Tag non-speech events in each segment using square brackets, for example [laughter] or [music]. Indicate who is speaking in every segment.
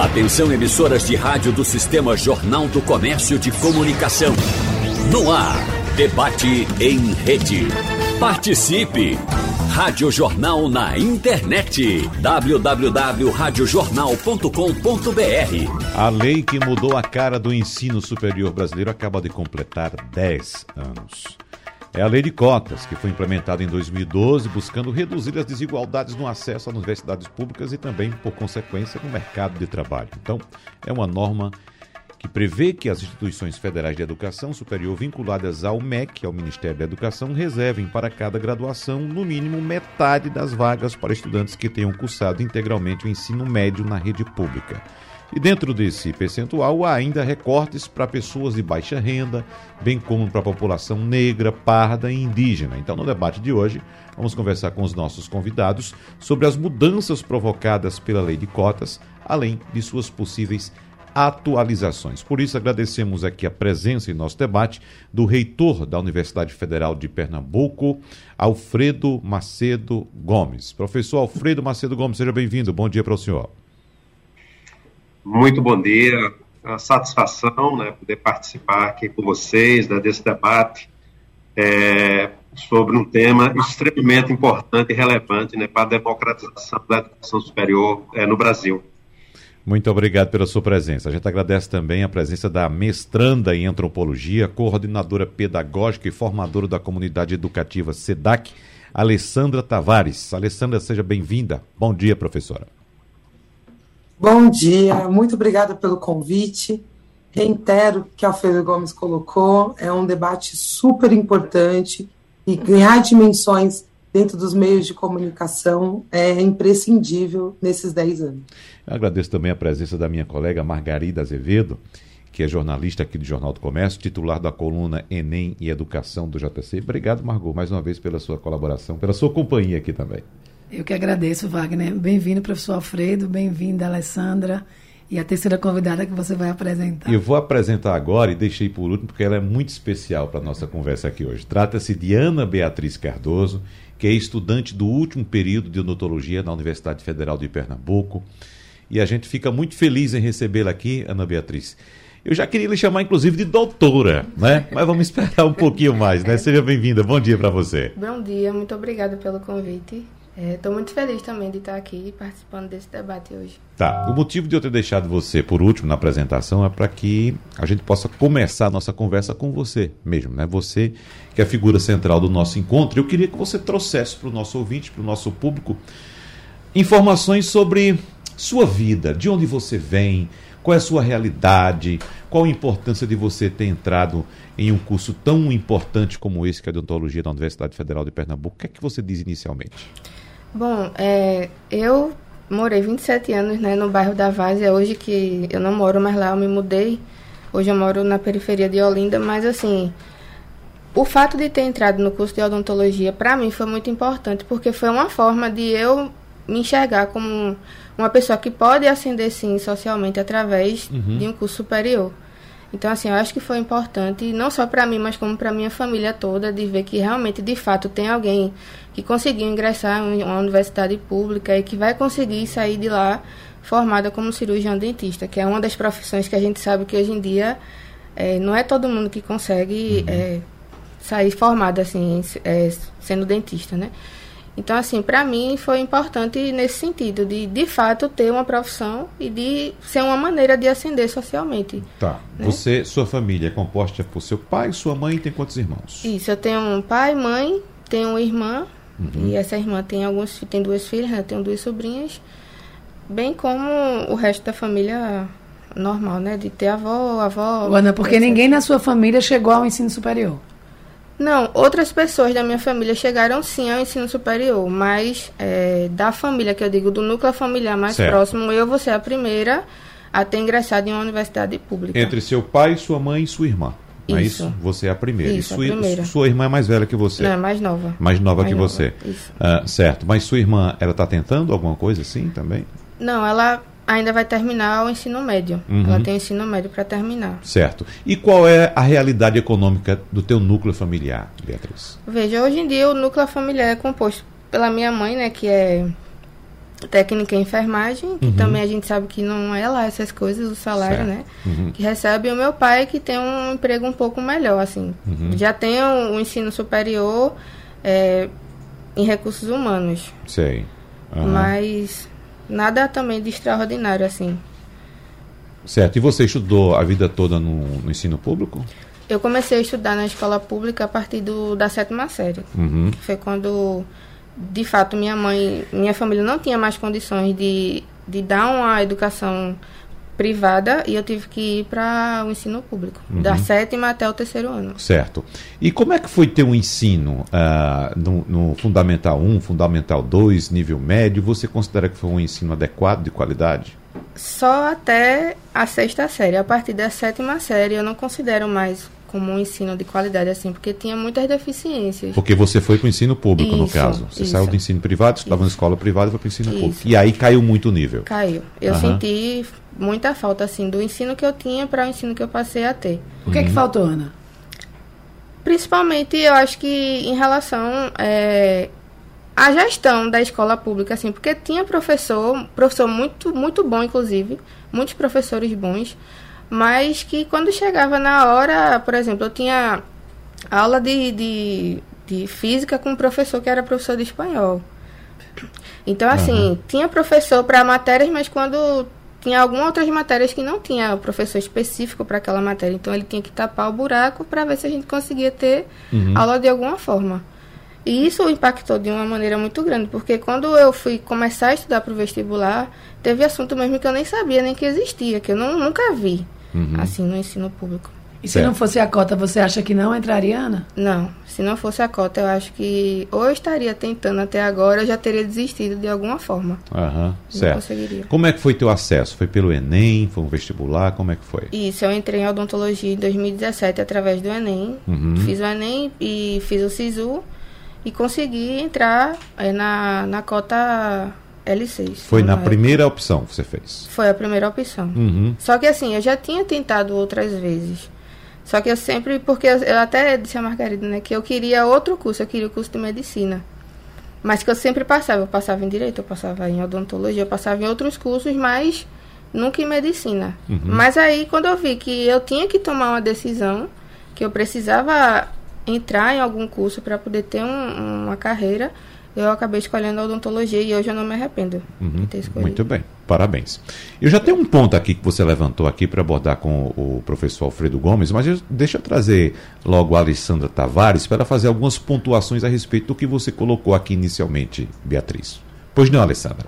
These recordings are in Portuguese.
Speaker 1: Atenção emissoras de rádio do Sistema Jornal do Comércio de Comunicação. No ar, debate em rede. Participe! Rádio Jornal na internet. www.radiojornal.com.br
Speaker 2: A lei que mudou a cara do ensino superior brasileiro acaba de completar 10 anos. É a lei de cotas, que foi implementada em 2012, buscando reduzir as desigualdades no acesso às universidades públicas e também, por consequência, no mercado de trabalho. Então, é uma norma que prevê que as instituições federais de educação superior vinculadas ao MEC, ao Ministério da Educação, reservem para cada graduação, no mínimo, metade das vagas para estudantes que tenham cursado integralmente o ensino médio na rede pública. E dentro desse percentual há ainda recortes para pessoas de baixa renda, bem como para a população negra, parda e indígena. Então, no debate de hoje, vamos conversar com os nossos convidados sobre as mudanças provocadas pela lei de cotas, além de suas possíveis atualizações. Por isso, agradecemos aqui a presença em nosso debate do reitor da Universidade Federal de Pernambuco, Alfredo Macedo Gomes. Professor Alfredo Macedo Gomes, seja bem-vindo. Bom dia para o senhor.
Speaker 3: Muito bom dia, é satisfação né, poder participar aqui com vocês né, desse debate é, sobre um tema extremamente importante e relevante né, para a democratização da educação superior é, no Brasil.
Speaker 2: Muito obrigado pela sua presença. A gente agradece também a presença da mestranda em antropologia, coordenadora pedagógica e formadora da comunidade educativa SEDAC, Alessandra Tavares. Alessandra, seja bem-vinda. Bom dia, professora.
Speaker 4: Bom dia, muito obrigada pelo convite. Reitero que Alfredo Gomes colocou, é um debate super importante e ganhar dimensões dentro dos meios de comunicação é imprescindível nesses 10 anos.
Speaker 2: Eu agradeço também a presença da minha colega Margarida Azevedo, que é jornalista aqui do Jornal do Comércio, titular da coluna Enem e Educação do JC. Obrigado, Margot, mais uma vez pela sua colaboração, pela sua companhia aqui também.
Speaker 5: Eu que agradeço, Wagner. Bem-vindo, professor Alfredo, bem-vinda, Alessandra. E a terceira convidada que você vai apresentar.
Speaker 2: Eu vou apresentar agora e deixei por último porque ela é muito especial para a nossa conversa aqui hoje. Trata-se de Ana Beatriz Cardoso, que é estudante do último período de odontologia na Universidade Federal de Pernambuco. E a gente fica muito feliz em recebê-la aqui, Ana Beatriz. Eu já queria lhe chamar, inclusive, de doutora, né? Mas vamos esperar um pouquinho mais, né? Seja bem-vinda. Bom dia para você.
Speaker 6: Bom dia, muito obrigada pelo convite. Estou é, muito feliz também de estar aqui participando desse debate hoje.
Speaker 2: Tá. O motivo de eu ter deixado você por último na apresentação é para que a gente possa começar a nossa conversa com você mesmo, né? Você que é a figura central do nosso encontro. Eu queria que você trouxesse para o nosso ouvinte, para o nosso público, informações sobre sua vida, de onde você vem, qual é a sua realidade, qual a importância de você ter entrado em um curso tão importante como esse, que é a odontologia da Universidade Federal de Pernambuco. O que é que você diz inicialmente?
Speaker 6: Bom, é, eu morei 27 anos né, no bairro da Várzea. Hoje que eu não moro mais lá, eu me mudei. Hoje eu moro na periferia de Olinda, mas assim, o fato de ter entrado no curso de odontologia para mim foi muito importante, porque foi uma forma de eu me enxergar como uma pessoa que pode ascender sim socialmente através uhum. de um curso superior. Então, assim, eu acho que foi importante, não só para mim, mas como para minha família toda, de ver que realmente, de fato, tem alguém que conseguiu ingressar em uma universidade pública e que vai conseguir sair de lá formada como cirurgião dentista, que é uma das profissões que a gente sabe que hoje em dia é, não é todo mundo que consegue uhum. é, sair formado assim, é, sendo dentista, né? Então, assim, para mim foi importante nesse sentido, de de fato ter uma profissão e de ser uma maneira de ascender socialmente.
Speaker 2: Tá. Né? Você, sua família é composta por seu pai, sua mãe e tem quantos irmãos?
Speaker 6: Isso, eu tenho um pai, mãe, tenho uma irmã, uhum. e essa irmã tem alguns, tem duas filhas, né? tenho duas sobrinhas, bem como o resto da família normal, né? De ter avó, avó.
Speaker 5: Ana, porque ninguém na sua família chegou ao ensino superior.
Speaker 6: Não, outras pessoas da minha família chegaram sim ao ensino superior, mas é, da família, que eu digo, do núcleo familiar mais certo. próximo, eu vou ser a primeira a ter ingressado em uma universidade pública.
Speaker 2: Entre seu pai, sua mãe e sua irmã. Não é isso. Você é a primeira.
Speaker 6: Isso,
Speaker 2: e sua,
Speaker 6: a primeira.
Speaker 2: sua irmã é mais velha que você?
Speaker 6: Não, é mais nova.
Speaker 2: Mais nova mais que nova. você. Isso. Uh, certo. Mas sua irmã, ela está tentando alguma coisa assim também?
Speaker 6: Não, ela ainda vai terminar o ensino médio. Uhum. Ela tem o ensino médio para terminar.
Speaker 2: Certo. E qual é a realidade econômica do teu núcleo familiar, Beatriz?
Speaker 6: Veja, hoje em dia o núcleo familiar é composto pela minha mãe, né, que é técnica em enfermagem, que uhum. também a gente sabe que não é lá essas coisas, o salário, certo. né? Uhum. Que recebe o meu pai, que tem um emprego um pouco melhor, assim. Uhum. Já tem o, um ensino superior é, em recursos humanos.
Speaker 2: Sei.
Speaker 6: Mas nada também de extraordinário, assim.
Speaker 2: Certo. E você estudou a vida toda no, no ensino público?
Speaker 6: Eu comecei a estudar na escola pública a partir do, da sétima série.
Speaker 2: Uhum.
Speaker 6: Foi quando, de fato, minha mãe, minha família não tinha mais condições de, de dar uma educação privada e eu tive que ir para o ensino público, uhum. da sétima até o terceiro ano.
Speaker 2: Certo. E como é que foi ter um ensino uh, no, no, Fundamental 1, Fundamental 2, nível médio? Você considera que foi um ensino adequado, de qualidade?
Speaker 6: Só até a sexta série. A partir da sétima série eu não considero mais como um ensino de qualidade, assim, porque tinha muitas deficiências.
Speaker 2: Porque você foi para o ensino público,
Speaker 6: isso,
Speaker 2: no caso. Você
Speaker 6: isso.
Speaker 2: saiu do ensino privado, estava na escola privada e foi para o ensino isso. público. E aí caiu muito o nível.
Speaker 6: Caiu. Eu uhum. senti muita falta, assim, do ensino que eu tinha para o ensino que eu passei a ter.
Speaker 5: O que uhum. é que faltou, Ana?
Speaker 6: Principalmente, eu acho que em relação é, à gestão da escola pública, assim, porque tinha professor, professor muito, muito bom, inclusive, muitos professores bons, mas que quando chegava na hora, por exemplo, eu tinha aula de, de, de física com um professor que era professor de espanhol. Então, assim, uhum. tinha professor para matérias, mas quando tinha algumas outras matérias que não tinha professor específico para aquela matéria. Então, ele tinha que tapar o buraco para ver se a gente conseguia ter uhum. aula de alguma forma. E isso impactou de uma maneira muito grande, porque quando eu fui começar a estudar para o vestibular, teve assunto mesmo que eu nem sabia nem que existia, que eu não, nunca vi uhum. assim, no ensino público.
Speaker 5: E se certo. não fosse a cota, você acha que não entraria, Ana?
Speaker 6: Não, se não fosse a cota, eu acho que ou eu estaria tentando até agora, eu já teria desistido de alguma forma.
Speaker 2: Aham, certo. conseguiria. Como é que foi teu acesso? Foi pelo Enem? Foi um vestibular? Como é que foi?
Speaker 6: Isso, eu entrei em odontologia em 2017 através do Enem. Uhum. Fiz o Enem e fiz o SISU e consegui entrar é, na, na cota L6.
Speaker 2: Foi na primeira opção que você fez?
Speaker 6: Foi a primeira opção.
Speaker 2: Uhum.
Speaker 6: Só que assim, eu já tinha tentado outras vezes. Só que eu sempre, porque eu, eu, até disse a Margarida, né, que eu queria outro curso, eu queria o curso de medicina. Mas que eu sempre passava, eu passava em direito, eu passava em odontologia, eu passava em outros cursos, mas nunca em medicina. Uhum. Mas aí quando eu vi que eu tinha que tomar uma decisão, que eu precisava entrar em algum curso para poder ter um, uma carreira, eu acabei escolhendo a odontologia e hoje eu não me arrependo
Speaker 2: uhum, de ter escolhido. Muito bem, parabéns. Eu já tenho um ponto aqui que você levantou aqui para abordar com o professor Alfredo Gomes, mas eu, deixa eu trazer logo a Alessandra Tavares para fazer algumas pontuações a respeito do que você colocou aqui inicialmente, Beatriz. Pois não, Alessandra?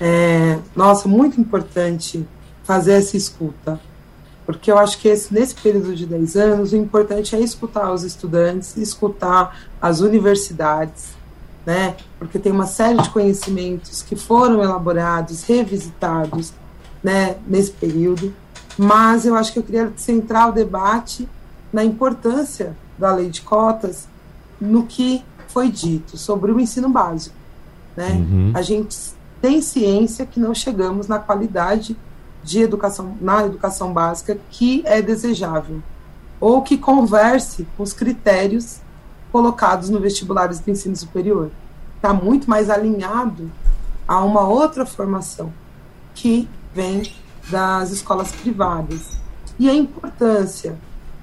Speaker 4: É, nossa, muito importante fazer essa escuta porque eu acho que esse, nesse período de 10 anos, o importante é escutar os estudantes, escutar as universidades, né? Porque tem uma série de conhecimentos que foram elaborados, revisitados, né, nesse período. Mas eu acho que eu queria centrar o debate na importância da lei de cotas no que foi dito sobre o ensino básico, né? Uhum. A gente tem ciência que não chegamos na qualidade de educação na educação básica que é desejável ou que converse com os critérios colocados no vestibulares do ensino superior. Está muito mais alinhado a uma outra formação que vem das escolas privadas. E a importância,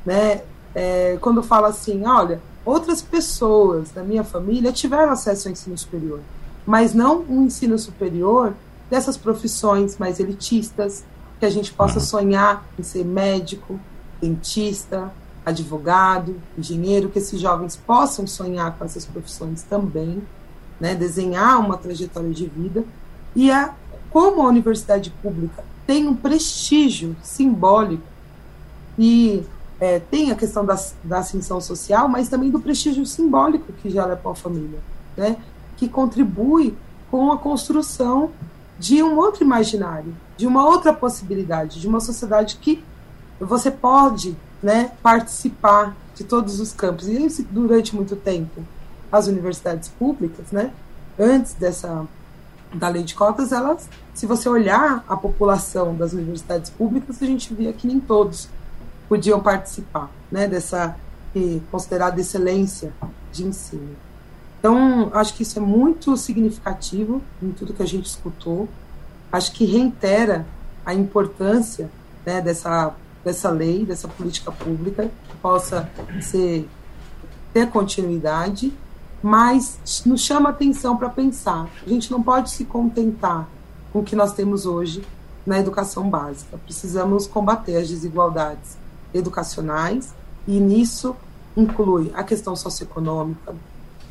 Speaker 4: né, é, quando fala assim, olha, outras pessoas da minha família tiveram acesso ao ensino superior, mas não um ensino superior dessas profissões mais elitistas, que a gente possa uhum. sonhar em ser médico, dentista, advogado, engenheiro, que esses jovens possam sonhar com essas profissões também, né, desenhar uma trajetória de vida. E a, como a universidade pública tem um prestígio simbólico e é, tem a questão da, da ascensão social, mas também do prestígio simbólico que gera para a família, né, que contribui com a construção de um outro imaginário, de uma outra possibilidade, de uma sociedade que você pode né, participar de todos os campos. E isso durante muito tempo, as universidades públicas, né, antes dessa da lei de cotas, elas, se você olhar a população das universidades públicas, a gente via que nem todos podiam participar né, dessa considerada excelência de ensino. Então, acho que isso é muito significativo em tudo que a gente escutou. Acho que reitera a importância né, dessa, dessa lei, dessa política pública, que possa ser, ter continuidade, mas nos chama atenção para pensar. A gente não pode se contentar com o que nós temos hoje na educação básica. Precisamos combater as desigualdades educacionais e nisso inclui a questão socioeconômica,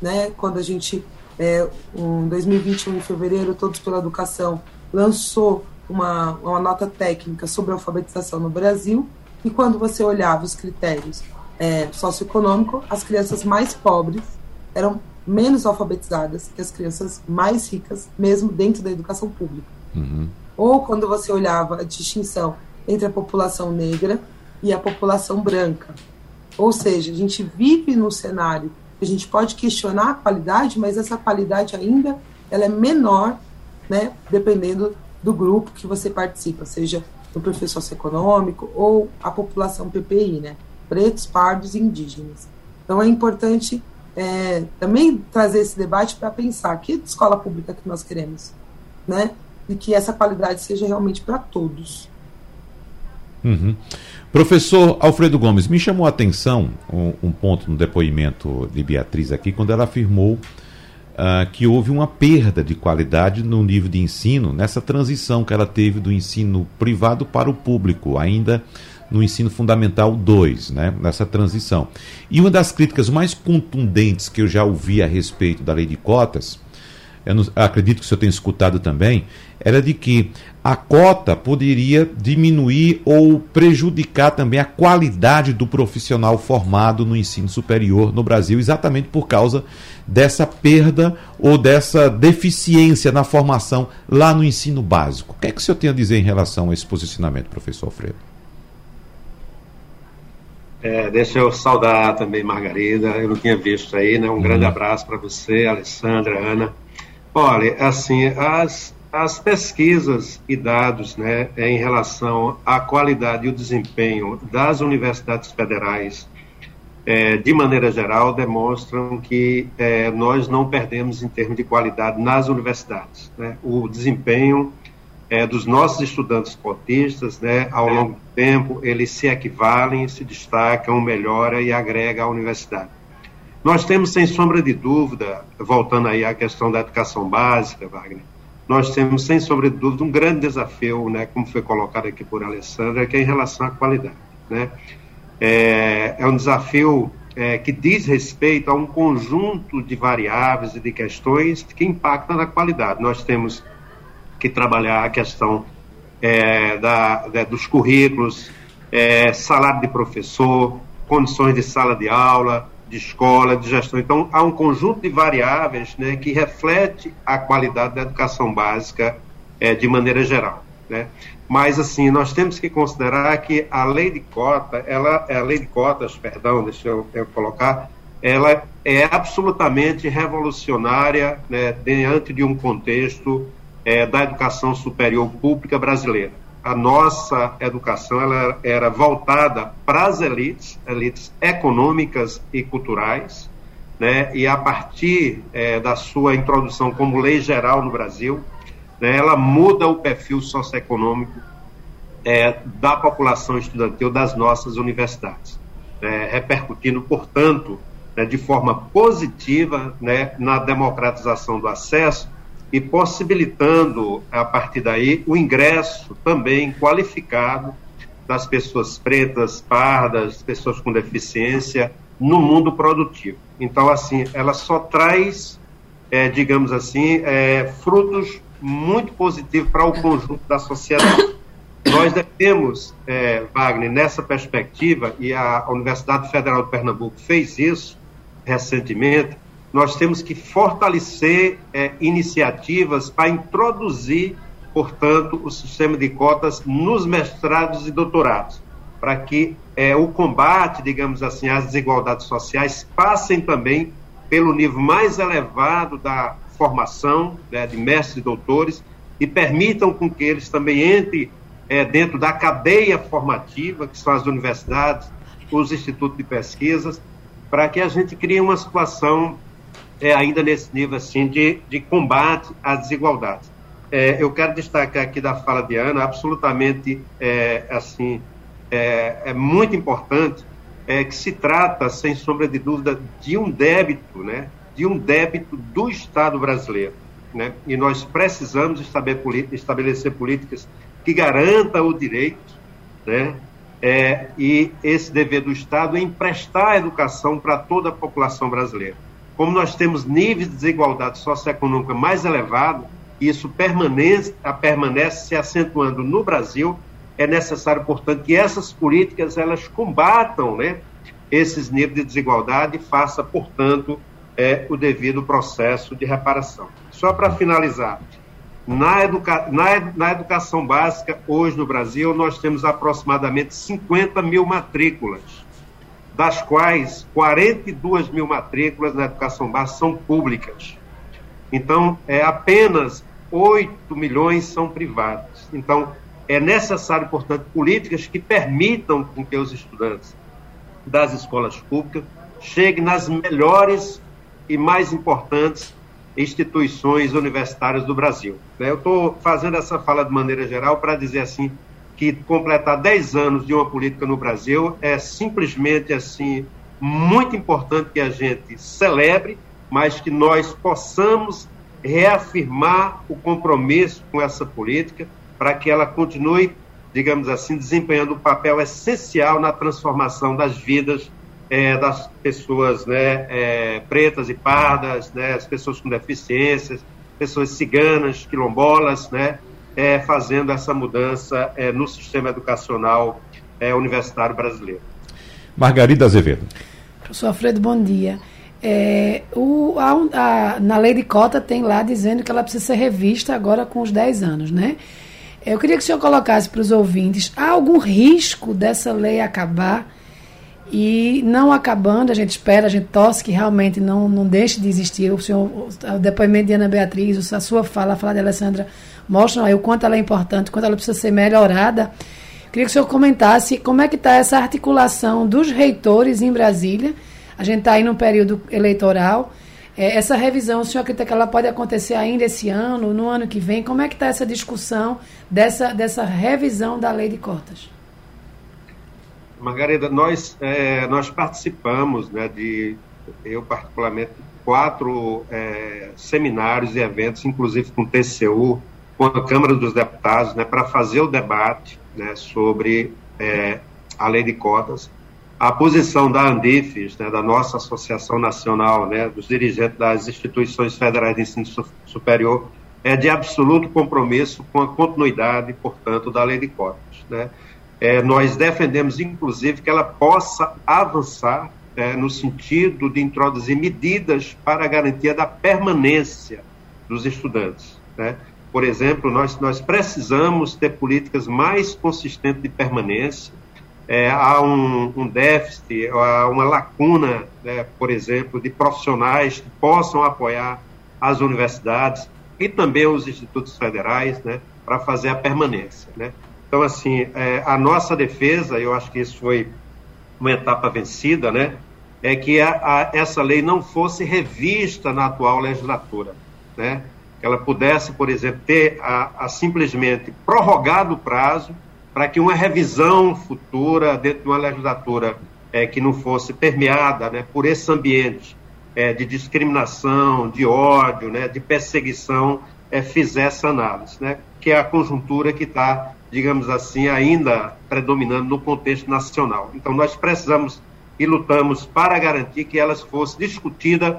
Speaker 4: né? Quando a gente, é, em 2021, em fevereiro, Todos pela Educação lançou uma, uma nota técnica sobre alfabetização no Brasil, e quando você olhava os critérios é, socioeconômicos, as crianças mais pobres eram menos alfabetizadas que as crianças mais ricas, mesmo dentro da educação pública. Uhum. Ou quando você olhava a distinção entre a população negra e a população branca. Ou seja, a gente vive no cenário a gente pode questionar a qualidade, mas essa qualidade ainda ela é menor, né, dependendo do grupo que você participa, seja o perfil socioeconômico ou a população PPI, né, pretos, pardos e indígenas. Então é importante é, também trazer esse debate para pensar que escola pública que nós queremos, né, e que essa qualidade seja realmente para todos.
Speaker 2: Uhum. Professor Alfredo Gomes, me chamou a atenção um, um, ponto no depoimento de Beatriz aqui, quando ela afirmou uh, que houve uma perda de qualidade no nível de ensino, nessa transição que ela teve do ensino privado para o público, ainda no ensino fundamental 2, né, nessa transição. E uma das críticas mais contundentes que eu já ouvi a respeito da lei de cotas eu não, acredito que o senhor tenha escutado também, era de que a cota poderia diminuir ou prejudicar também a qualidade do profissional formado no ensino superior no Brasil, exatamente por causa dessa perda ou dessa deficiência na formação lá no ensino básico. O que é que o senhor tem a dizer em relação a esse posicionamento, professor Alfredo?
Speaker 3: É, deixa eu saudar também Margarida, eu não tinha visto aí, né? Um uhum. grande abraço para você, Alessandra, Ana. Olha, assim, as, as pesquisas e dados né, em relação à qualidade e o desempenho das universidades federais, é, de maneira geral, demonstram que é, nós não perdemos em termos de qualidade nas universidades. Né? O desempenho é, dos nossos estudantes cotistas, né, ao longo do tempo, eles se equivalem, se destacam, melhora e agrega à universidade. Nós temos, sem sombra de dúvida, voltando aí à questão da educação básica, Wagner, nós temos, sem de dúvida, um grande desafio, né, como foi colocado aqui por Alessandra, que é em relação à qualidade. Né? É, é um desafio é, que diz respeito a um conjunto de variáveis e de questões que impactam na qualidade. Nós temos que trabalhar a questão é, da, da, dos currículos, é, salário de professor, condições de sala de aula, de escola, de gestão. Então, há um conjunto de variáveis né, que reflete a qualidade da educação básica é, de maneira geral. Né? Mas, assim, nós temos que considerar que a lei de cota, ela, a lei de cotas, perdão, deixa eu, eu colocar, ela é absolutamente revolucionária né, diante de um contexto é, da educação superior pública brasileira a nossa educação ela era voltada para as elites, elites econômicas e culturais, né? E a partir é, da sua introdução como lei geral no Brasil, né, ela muda o perfil socioeconômico é, da população estudantil das nossas universidades, né, repercutindo, portanto, né, de forma positiva né, na democratização do acesso e possibilitando, a partir daí, o ingresso também qualificado das pessoas pretas, pardas, pessoas com deficiência no mundo produtivo. Então, assim, ela só traz, é, digamos assim, é, frutos muito positivos para o conjunto da sociedade. Nós devemos, é, Wagner, nessa perspectiva, e a Universidade Federal de Pernambuco fez isso recentemente, nós temos que fortalecer é, iniciativas para introduzir, portanto, o sistema de cotas nos mestrados e doutorados, para que é, o combate, digamos assim, às desigualdades sociais passem também pelo nível mais elevado da formação né, de mestres e doutores e permitam com que eles também entrem é, dentro da cadeia formativa, que são as universidades, os institutos de pesquisas, para que a gente crie uma situação é ainda nesse nível assim de, de combate às desigualdades. É, eu quero destacar aqui da fala de Ana, absolutamente é, assim, é, é, muito importante é, que se trata, sem sombra de dúvida, de um débito, né, de um débito do Estado brasileiro. Né, e nós precisamos estabelecer políticas que garantam o direito, né, é, e esse dever do Estado é emprestar educação para toda a população brasileira. Como nós temos níveis de desigualdade socioeconômica mais elevados, isso permanece, permanece se acentuando no Brasil, é necessário, portanto, que essas políticas elas combatam né, esses níveis de desigualdade e faça, portanto, é, o devido processo de reparação. Só para finalizar, na, educa na, na, educação básica, hoje no Brasil, nós temos aproximadamente 50 mil matrículas, das quais 42 mil matrículas na educação básica são públicas. Então, é, apenas 8 milhões são privados. Então, é necessário, portanto, políticas que permitam com que os estudantes das escolas públicas cheguem nas melhores e mais importantes instituições universitárias do Brasil. Eu estou fazendo essa fala de maneira geral para dizer assim que completar 10 anos de uma política no Brasil é simplesmente assim muito importante que a gente celebre, mas que nós possamos reafirmar o compromisso com essa política para que ela continue, digamos assim, desempenhando um papel essencial na transformação das vidas é, das pessoas né, é, pretas e pardas, né, as pessoas com deficiências, pessoas ciganas, quilombolas, né, é, fazendo essa mudança é, no sistema educacional é, universitário brasileiro.
Speaker 2: Margarida Azevedo.
Speaker 5: Professor Alfredo, bom dia. É, o, a, a, na lei de cota tem lá dizendo que ela precisa ser revista agora com os 10 anos, né? Eu queria que o senhor colocasse para os ouvintes, há algum risco dessa lei acabar e não acabando, a gente espera, a gente torce que realmente não, não deixe de existir. O, senhor, o depoimento de Ana Beatriz, a sua fala, a fala de Alessandra, mostram aí o quanto ela é importante, o quanto ela precisa ser melhorada. Queria que o senhor comentasse como é que está essa articulação dos reitores em Brasília a gente está aí num período eleitoral. É, essa revisão, o senhor acredita que ela pode acontecer ainda esse ano, no ano que vem? Como é que está essa discussão dessa, dessa revisão da lei de cotas?
Speaker 3: Margarida, nós, é, nós participamos né, de, eu particularmente, quatro é, seminários e eventos, inclusive com TCU, com a Câmara dos Deputados, né, para fazer o debate né, sobre é, a lei de cotas a posição da Andifes, né, da nossa Associação Nacional, né, dos dirigentes das instituições federais de ensino superior, é de absoluto compromisso com a continuidade, portanto, da lei de cotas. Né. É, nós defendemos, inclusive, que ela possa avançar é, no sentido de introduzir medidas para a garantia da permanência dos estudantes. Né. Por exemplo, nós, nós precisamos ter políticas mais consistentes de permanência, é, há um, um, déficit, há uma lacuna, né, por exemplo, de profissionais que possam apoiar as universidades e também os institutos federais, né, para fazer a permanência, né. Então, assim, é, a nossa defesa, eu acho que isso foi uma etapa vencida, né, é que a, a, essa lei não fosse revista na atual legislatura, né, que ela pudesse, por exemplo, ter a, a simplesmente prorrogado o prazo para que uma revisão futura dentro de uma legislatura é, que não fosse permeada né, por esse ambiente é, de discriminação, de ódio, né, de perseguição, é, fizesse análise, né, que é a conjuntura que está, digamos assim, ainda predominando no contexto nacional. Então, nós precisamos e lutamos para garantir que elas fossem discutidas,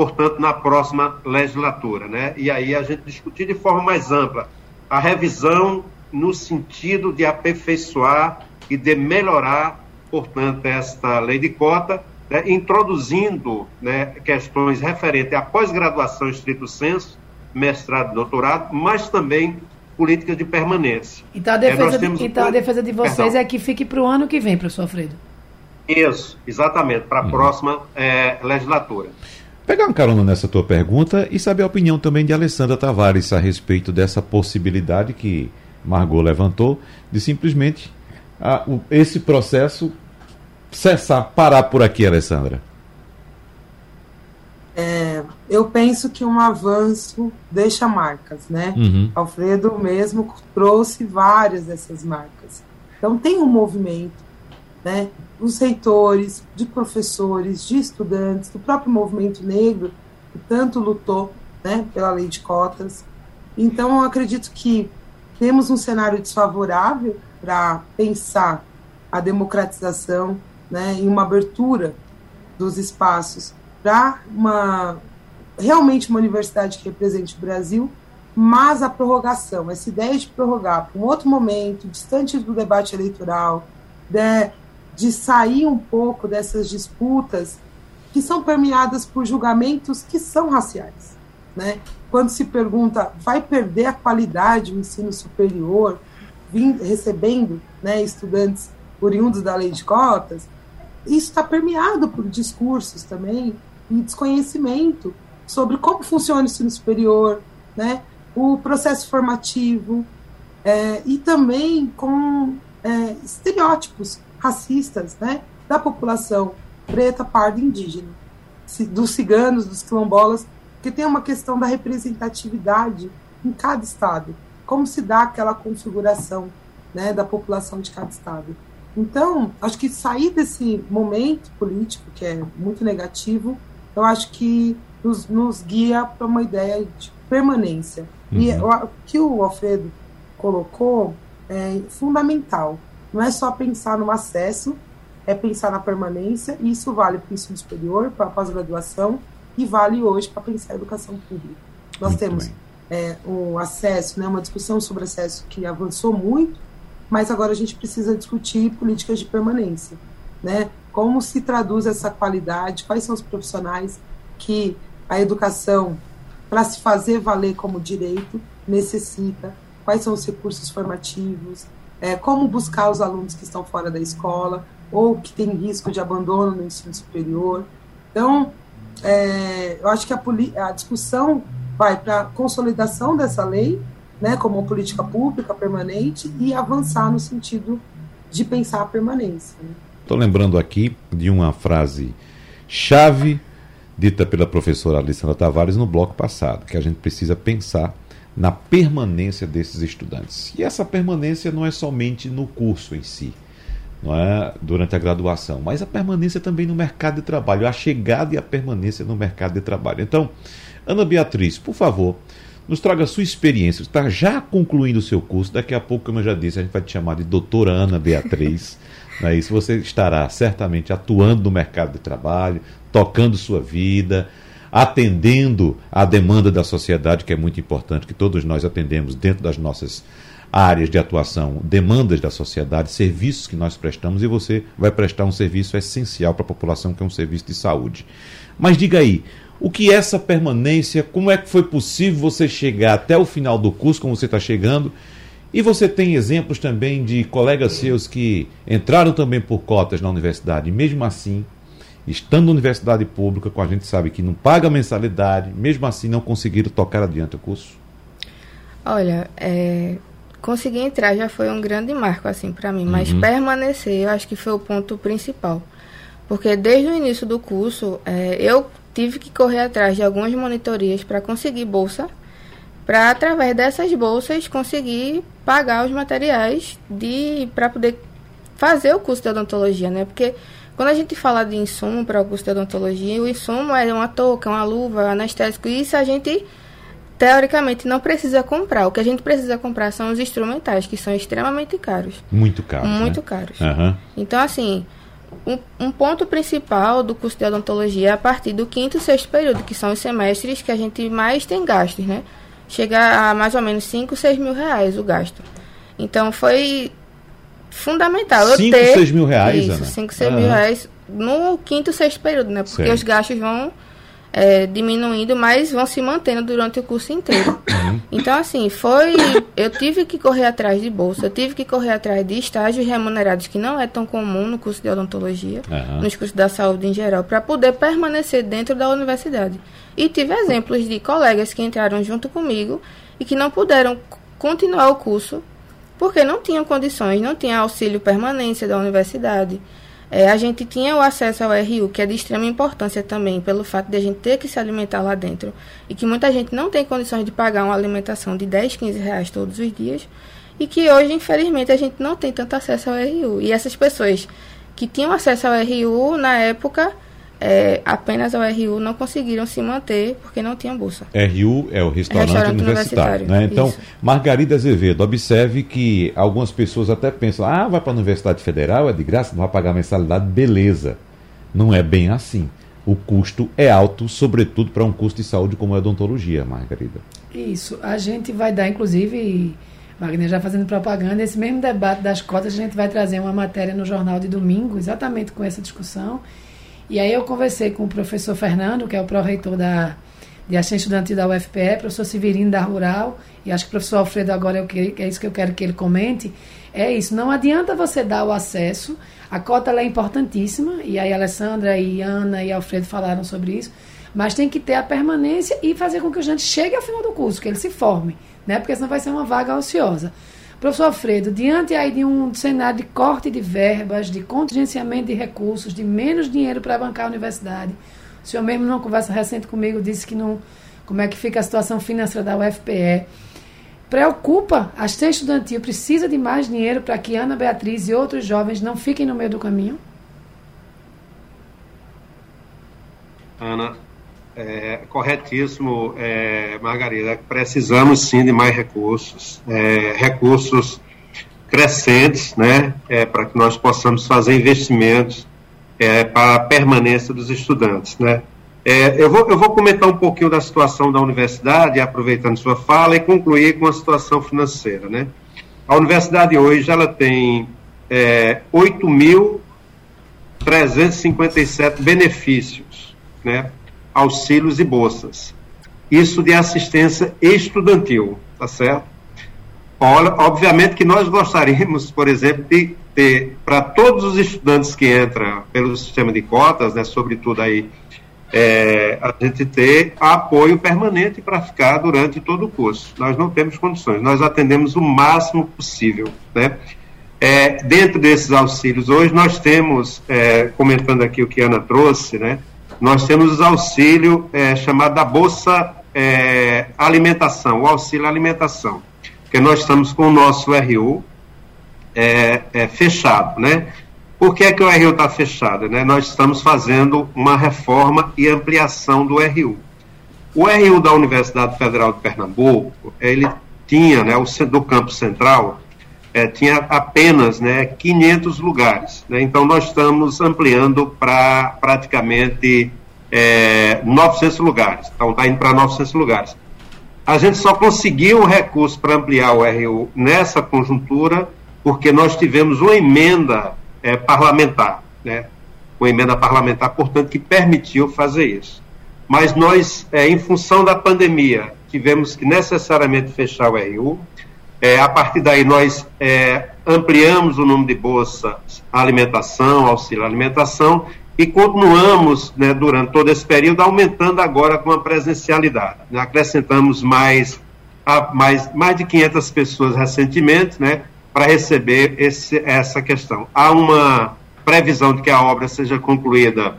Speaker 3: portanto, na próxima legislatura. Né? E aí a gente discutir de forma mais ampla a revisão no sentido de aperfeiçoar e de melhorar, portanto, esta lei de cota, né, introduzindo né, questões referentes à pós-graduação estrito senso, mestrado e doutorado, mas também políticas de permanência.
Speaker 5: Então a defesa, é, de, então, a defesa de vocês Perdão. é que fique para o ano que vem, professor Alfredo.
Speaker 3: Isso, exatamente, para a uhum. próxima é, legislatura.
Speaker 2: Pegar um carona nessa tua pergunta e saber a opinião também de Alessandra Tavares a respeito dessa possibilidade que Margot levantou, de simplesmente a, o, esse processo cessar, parar por aqui, Alessandra?
Speaker 4: É, eu penso que um avanço deixa marcas, né?
Speaker 2: Uhum.
Speaker 4: Alfredo mesmo trouxe várias dessas marcas. Então tem um movimento, né? Os reitores, de professores, de estudantes, do próprio movimento negro que tanto lutou, né, pela lei de cotas. Então eu acredito que temos um cenário desfavorável para pensar a democratização, né, e uma abertura dos espaços para uma realmente uma universidade que represente o Brasil, mas a prorrogação, essa ideia de prorrogar para um outro momento, distante do debate eleitoral, de, de sair um pouco dessas disputas que são permeadas por julgamentos que são raciais, né? Quando se pergunta, vai perder a qualidade o ensino superior, recebendo né, estudantes oriundos da lei de cotas, isso está permeado por discursos também e desconhecimento sobre como funciona o ensino superior, né, o processo formativo é, e também com é, estereótipos racistas né, da população preta, parda e indígena, dos ciganos, dos quilombolas, que tem uma questão da representatividade em cada estado, como se dá aquela configuração né, da população de cada estado. Então, acho que sair desse momento político, que é muito negativo, eu acho que nos, nos guia para uma ideia de permanência. Uhum. E o que o Alfredo colocou é fundamental. Não é só pensar no acesso, é pensar na permanência, e isso vale para o ensino superior, para a pós-graduação, e vale hoje para pensar a educação pública. Nós muito temos é, o acesso, né, uma discussão sobre acesso que avançou muito, mas agora a gente precisa discutir políticas de permanência, né? Como se traduz essa qualidade, quais são os profissionais que a educação, para se fazer valer como direito, necessita, quais são os recursos formativos, é, como buscar os alunos que estão fora da escola ou que têm risco de abandono no ensino superior. Então, é, eu acho que a, a discussão vai para a consolidação dessa lei, né, como uma política pública permanente e avançar no sentido de pensar a permanência.
Speaker 2: Estou né? lembrando aqui de uma frase chave dita pela professora Alessandra Tavares no bloco passado, que a gente precisa pensar na permanência desses estudantes. E essa permanência não é somente no curso em si, não é durante a graduação, mas a permanência também no mercado de trabalho, a chegada e a permanência no mercado de trabalho. Então, Ana Beatriz, por favor, nos traga a sua experiência. Está já concluindo o seu curso. Daqui a pouco, como eu já disse, a gente vai te chamar de doutora Ana Beatriz. [laughs] é isso? Você estará certamente atuando no mercado de trabalho, tocando sua vida, atendendo à demanda da sociedade, que é muito importante, que todos nós atendemos dentro das nossas áreas de atuação, demandas da sociedade, serviços que nós prestamos, e você vai prestar um serviço essencial para a população, que é um serviço de saúde. Mas diga aí, o que é essa permanência? Como é que foi possível você chegar até o final do curso, como você está chegando? E você tem exemplos também de colegas seus que entraram também por cotas na universidade, mesmo assim, estando na universidade pública, com a gente sabe que não paga mensalidade, mesmo assim não conseguiram tocar adiante o curso?
Speaker 6: Olha, é, conseguir entrar já foi um grande marco assim para mim, mas uhum. permanecer eu acho que foi o ponto principal. Porque desde o início do curso, é, eu tive que correr atrás de algumas monitorias para conseguir bolsa, para através dessas bolsas conseguir pagar os materiais de para poder fazer o curso de odontologia, né? Porque quando a gente fala de insumo para o curso de odontologia, o insumo é uma touca, uma luva, anestésico, e isso a gente teoricamente não precisa comprar. O que a gente precisa comprar são os instrumentais, que são extremamente caros.
Speaker 2: Muito caros.
Speaker 6: Muito
Speaker 2: né?
Speaker 6: caros.
Speaker 2: Uhum.
Speaker 6: Então, assim, um, um, ponto principal do curso de odontologia é a partir do quinto e sexto período, que são os semestres que a gente mais tem gastos, né? Chega a mais ou menos 5, 6 mil reais o gasto. Então foi fundamental
Speaker 2: 5, 6 mil reais,
Speaker 6: Isso, 5, 6 mil reais no quinto sexto período, né? Porque os gastos vão é, diminuindo, mas vão se mantendo durante o curso inteiro. Uhum. Então, assim, foi. Eu tive que correr atrás de bolsa, eu tive que correr atrás de estágios remunerados, que não é tão comum no curso de odontologia, uhum. nos cursos da saúde em geral, para poder permanecer dentro da universidade. E tive exemplos de colegas que entraram junto comigo e que não puderam continuar o curso porque não tinham condições, não tinha auxílio permanência da universidade. é, a gente tinha o acesso ao RU, que é de extrema importância também, pelo fato de a gente ter que se alimentar lá dentro. E que muita gente não tem condições de pagar uma alimentação de 10, 15 reais todos os dias. E que hoje, infelizmente, a gente não tem tanto acesso ao RU. E essas pessoas que tinham acesso ao RU, na época, é, apenas ao RU não conseguiram se manter porque não tinham bolsa.
Speaker 2: RU é o restaurante, restaurante universitário. universitário né? Então, Isso. Margarida Azevedo, observe que algumas pessoas até pensam: ah, vai para a Universidade Federal, é de graça, não vai pagar mensalidade, beleza. Não é bem assim. O custo é alto, sobretudo para um custo de saúde como a odontologia, Margarida.
Speaker 5: Isso. A gente vai dar, inclusive, Wagner já fazendo propaganda, esse mesmo debate das cotas, a gente vai trazer uma matéria no jornal de domingo, exatamente com essa discussão e aí eu conversei com o professor Fernando, que é o pró-reitor da de assistência estudantil da UFPE, professor Severino da Rural, e acho que o professor Alfredo agora é, que, é isso que eu quero que ele comente, é isso, não adianta você dar o acesso, a cota é importantíssima, e aí a Alessandra e Ana e Alfredo falaram sobre isso, mas tem que ter a permanência e fazer com que o estudante chegue ao final do curso, que ele se forme, né? porque senão vai ser uma vaga ociosa. Professor Alfredo, diante aí de um cenário de corte de verbas, de contingenciamento de recursos, de menos dinheiro para bancar a universidade, o senhor mesmo numa conversa recente comigo disse que não, como é que fica a situação financeira da UFPE. Preocupa, a assistência estudantil precisa de mais dinheiro para que Ana Beatriz e outros jovens não fiquem no meio do caminho?
Speaker 3: Ana, é, corretíssimo, é, Margarida. Precisamos sim de mais recursos, é, recursos crescentes, né, é, para que nós possamos fazer investimentos é, para a permanência dos estudantes, né. É, eu, vou, eu vou comentar um pouquinho da situação da universidade, aproveitando sua fala, e concluir com a situação financeira, né. A universidade hoje ela tem é, 8.357 benefícios, né, auxílios e bolsas. Isso de assistência estudantil, tá certo? Olha, obviamente que nós gostaríamos, por exemplo, de ter para todos os estudantes que entram pelo sistema de cotas, né, sobretudo aí, é, a gente ter apoio permanente para ficar durante todo o curso. Nós não temos condições, nós atendemos o máximo possível, né? É, dentro desses auxílios, hoje nós temos, é, comentando aqui o que a Ana trouxe, né, nós temos auxílio é, chamado da Bolsa é, Alimentação, o auxílio alimentação, porque nós estamos com o nosso RU é, é, fechado, né? Por que, é que o RU está fechado? Né? Nós estamos fazendo uma reforma e ampliação do RU. O RU da Universidade Federal de Pernambuco, ele tinha, né, o do campo central, é, tinha apenas né, 500 lugares. Né? Então, nós estamos ampliando para praticamente é, 900 lugares. Então, está indo para 900 lugares. A gente só conseguiu o recurso para ampliar o RU nessa conjuntura porque nós tivemos uma emenda é, parlamentar, né? uma emenda parlamentar, portanto, que permitiu fazer isso. Mas nós, é, em função da pandemia, tivemos que necessariamente fechar o RU, é, a partir daí, nós é, ampliamos o número de bolsas alimentação, auxílio alimentação, e continuamos, né, durante todo esse período, aumentando agora com a presencialidade. Né? Acrescentamos mais, a, mais, mais de 500 pessoas recentemente, né, para receber esse, essa questão. Há uma previsão de que a obra seja concluída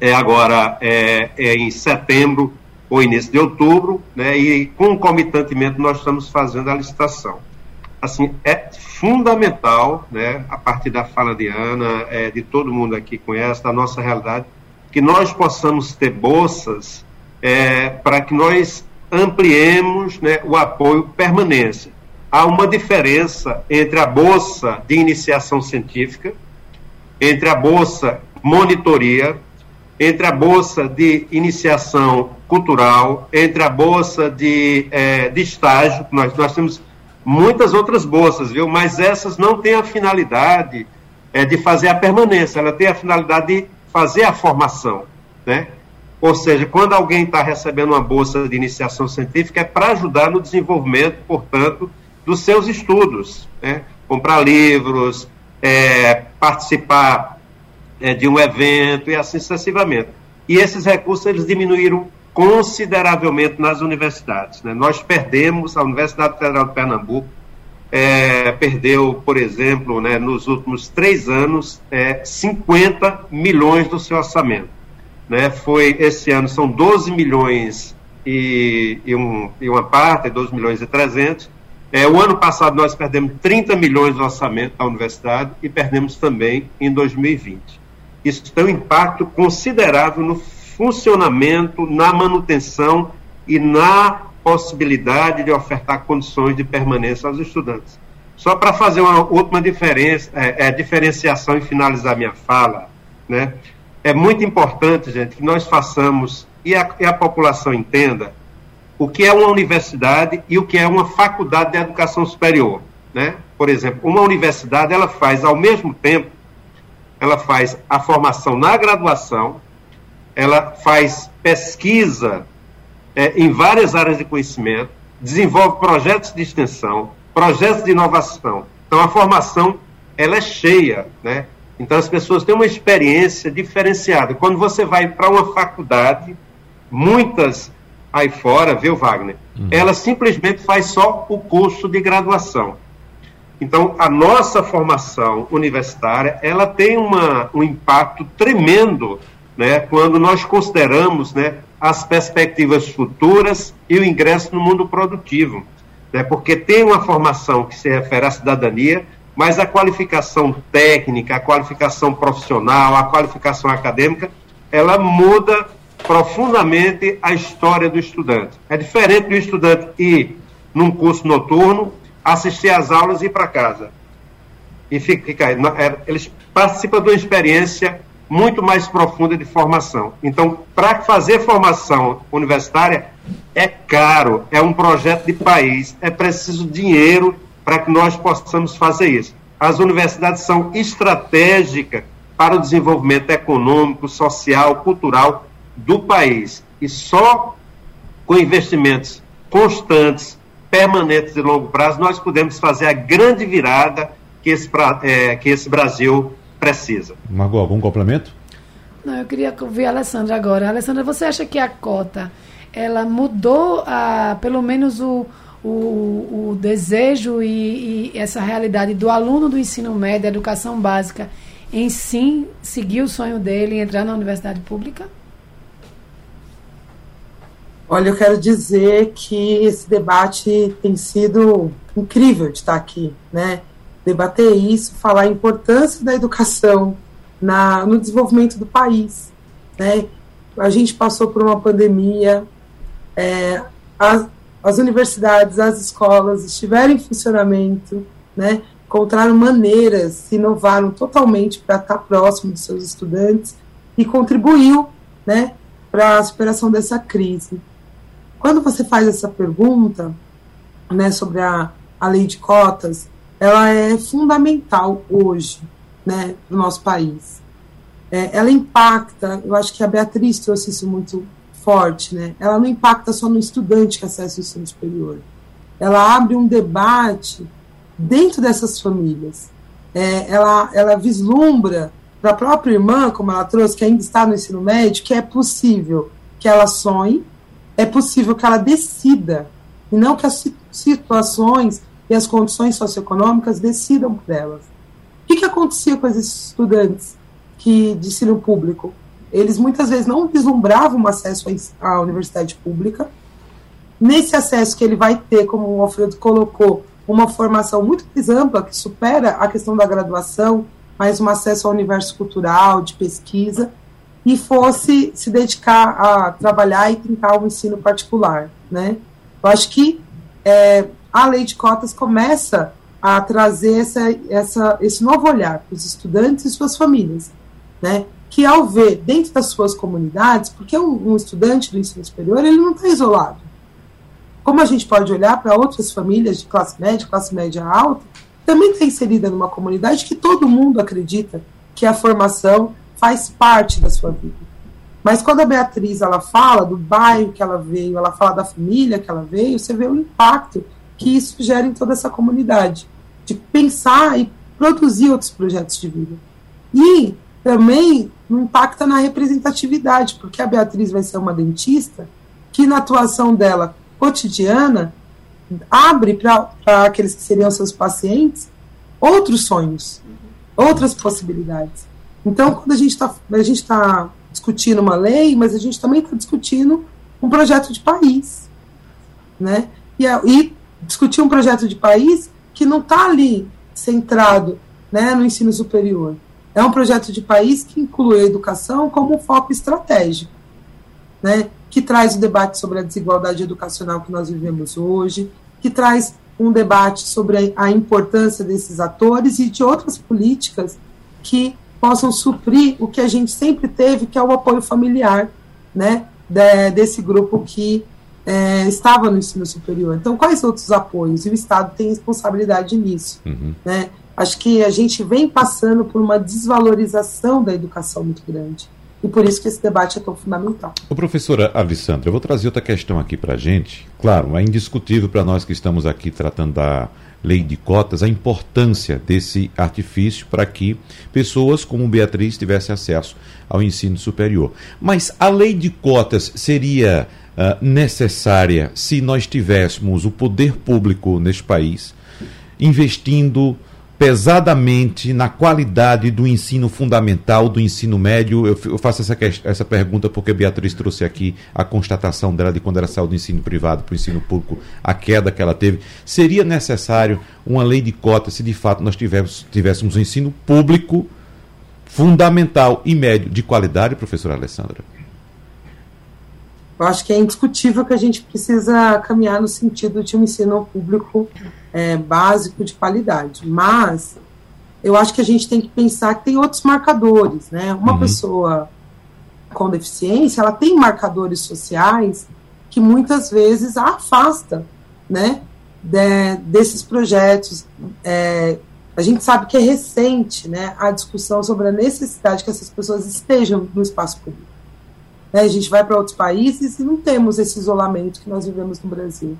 Speaker 3: é, agora é, é em setembro ou início de outubro, né, e concomitantemente nós estamos fazendo a licitação. Assim, é fundamental, né, a partir da fala de Ana, é, de todo mundo aqui conhece, da nossa realidade, que nós possamos ter bolsas é, para que nós ampliemos né, o apoio permanência. Há uma diferença entre a bolsa de iniciação científica, entre a bolsa monitoria, entre a bolsa de iniciação cultural, entre a bolsa de, é, de estágio, nós, nós temos muitas outras bolsas, viu? Mas essas não têm a finalidade é, de fazer a permanência, ela tem a finalidade de fazer a formação, né? Ou seja, quando alguém está recebendo uma bolsa de iniciação científica, é para ajudar no desenvolvimento, portanto, dos seus estudos, né? Comprar livros, é, participar é, de um evento e assim sucessivamente. E esses recursos eles diminuíram consideravelmente nas universidades. Né? Nós perdemos, a Universidade Federal de Pernambuco é, perdeu, por exemplo, né, nos últimos três anos, é, 50 milhões do seu orçamento. Né? Foi, esse ano são 12 milhões e, e, um, e uma parte, 12 milhões e 300. É, o ano passado nós perdemos 30 milhões do orçamento da universidade e perdemos também em 2020. Isso tem um impacto considerável no funcionamento, na manutenção e na possibilidade de ofertar condições de permanência aos estudantes. Só para fazer uma última diferença, é, é, diferenciação e finalizar minha fala, né? É muito importante, gente, que nós façamos e a, e a população entenda o que é uma universidade e o que é uma faculdade de educação superior, né? Por exemplo, uma universidade ela faz ao mesmo tempo, ela faz a formação na graduação, ela faz pesquisa é, em várias áreas de conhecimento, desenvolve projetos de extensão, projetos de inovação. Então, a formação ela é cheia, né? Então, as pessoas têm uma experiência diferenciada. Quando você vai para uma faculdade, muitas aí fora, viu, Wagner? Uhum. Ela simplesmente faz só o curso de graduação. Então, a nossa formação universitária, ela tem uma, um impacto tremendo, né, quando nós consideramos, né, as perspectivas futuras e o ingresso no mundo produtivo. Né? Porque tem uma formação que se refere à cidadania, mas a qualificação técnica, a qualificação profissional, a qualificação acadêmica, ela muda profundamente a história do estudante. É diferente do estudante ir num curso noturno, assistir às aulas e ir para casa. E fica, é, eles participam de uma experiência muito mais profunda de formação. Então, para fazer formação universitária é caro, é um projeto de país, é preciso dinheiro para que nós possamos fazer isso. As universidades são estratégicas para o desenvolvimento econômico, social, cultural do país. E só com investimentos constantes, permanentes de longo prazo, nós podemos fazer a grande virada que esse, é, que esse Brasil precisa.
Speaker 2: Margot, algum complemento?
Speaker 5: Não, eu queria ouvir a Alessandra agora. Alessandra, você acha que a cota ela mudou a, pelo menos o, o, o desejo e, e, essa realidade do aluno do ensino médio, educação básica, em sim seguir o sonho dele e entrar na universidade pública?
Speaker 4: Olha, eu quero dizer que esse debate tem sido incrível de estar aqui, né? debater isso, falar a importância da educação na, no desenvolvimento do país. Né? A gente passou por uma pandemia, é, as, as universidades, as escolas estiveram em funcionamento, né? encontraram maneiras, se inovaram totalmente para estar próximo dos seus estudantes e contribuiu né, para a superação dessa crise. Quando você faz essa pergunta né, sobre a, a lei de cotas, ela é fundamental hoje, né, no nosso país. É, ela impacta, eu acho que a Beatriz trouxe isso muito forte, né? Ela não impacta só no estudante que acessa o ensino superior. Ela abre um debate dentro dessas famílias. É, ela, ela vislumbra para a própria irmã, como ela trouxe, que ainda está no ensino médio, que é possível que ela sonhe, é possível que ela decida, e não que as situações e as condições socioeconômicas decidam por elas. O que, que acontecia com esses estudantes que de ensino público? Eles muitas vezes não vislumbravam um acesso à universidade pública. Nesse acesso que ele vai ter, como o Alfredo colocou, uma formação muito mais ampla, que supera a questão da graduação, mas um acesso ao universo cultural, de pesquisa, e fosse se dedicar a trabalhar e tentar o ensino particular. Né? Eu acho que é, a lei de cotas começa a trazer essa, essa, esse novo olhar para os estudantes e suas famílias, né? que ao ver dentro das suas comunidades, porque um, um estudante do ensino superior ele não está isolado. Como a gente pode olhar para outras famílias de classe média, classe média alta, também está inserida numa comunidade que todo mundo acredita que a formação faz parte da sua vida. Mas quando a Beatriz ela fala do bairro que ela veio, ela fala da família que ela veio, você vê o impacto que isso gera em toda essa comunidade, de pensar e produzir outros projetos de vida. E também impacta na representatividade, porque a Beatriz vai ser uma dentista que na atuação dela cotidiana abre para aqueles que seriam seus pacientes outros sonhos, outras possibilidades. Então, quando a gente está tá discutindo uma lei, mas a gente também está discutindo um projeto de país, né? E, e discutir um projeto de país que não está ali centrado né, no ensino superior. É um projeto de país que inclui a educação como um foco estratégico, né, que traz o debate sobre a desigualdade educacional que nós vivemos hoje, que traz um debate sobre a importância desses atores e de outras políticas que possam suprir o que a gente sempre teve, que é o apoio familiar, né, de, desse grupo que é, estava no ensino superior. Então, quais outros apoios? E o Estado tem responsabilidade nisso. Uhum. Né? Acho que a gente vem passando por uma desvalorização da educação muito grande. E por isso que esse debate é tão fundamental.
Speaker 2: Ô, professora Alessandra, eu vou trazer outra questão aqui para a gente. Claro, é indiscutível para nós que estamos aqui tratando da lei de cotas a importância desse artifício para que pessoas como Beatriz tivessem acesso ao ensino superior. Mas a lei de cotas seria uh, necessária se nós tivéssemos o poder público neste país investindo pesadamente na qualidade do ensino fundamental, do ensino médio. Eu, eu faço essa, essa pergunta porque a Beatriz trouxe aqui a constatação dela de quando ela saiu do ensino privado para o ensino público, a queda que ela teve. Seria necessário uma lei de cotas se de fato nós tivéssemos, tivéssemos um ensino público fundamental e médio de qualidade, professora Alessandra?
Speaker 4: Eu acho que é indiscutível que a gente precisa caminhar no sentido de um ensino público é, básico de qualidade. Mas eu acho que a gente tem que pensar que tem outros marcadores, né? Uma uhum. pessoa com deficiência, ela tem marcadores sociais que muitas vezes a afasta, né? De, desses projetos. É, a gente sabe que é recente, né? A discussão sobre a necessidade que essas pessoas estejam no espaço público. Né? A gente vai para outros países e não temos esse isolamento que nós vivemos no Brasil.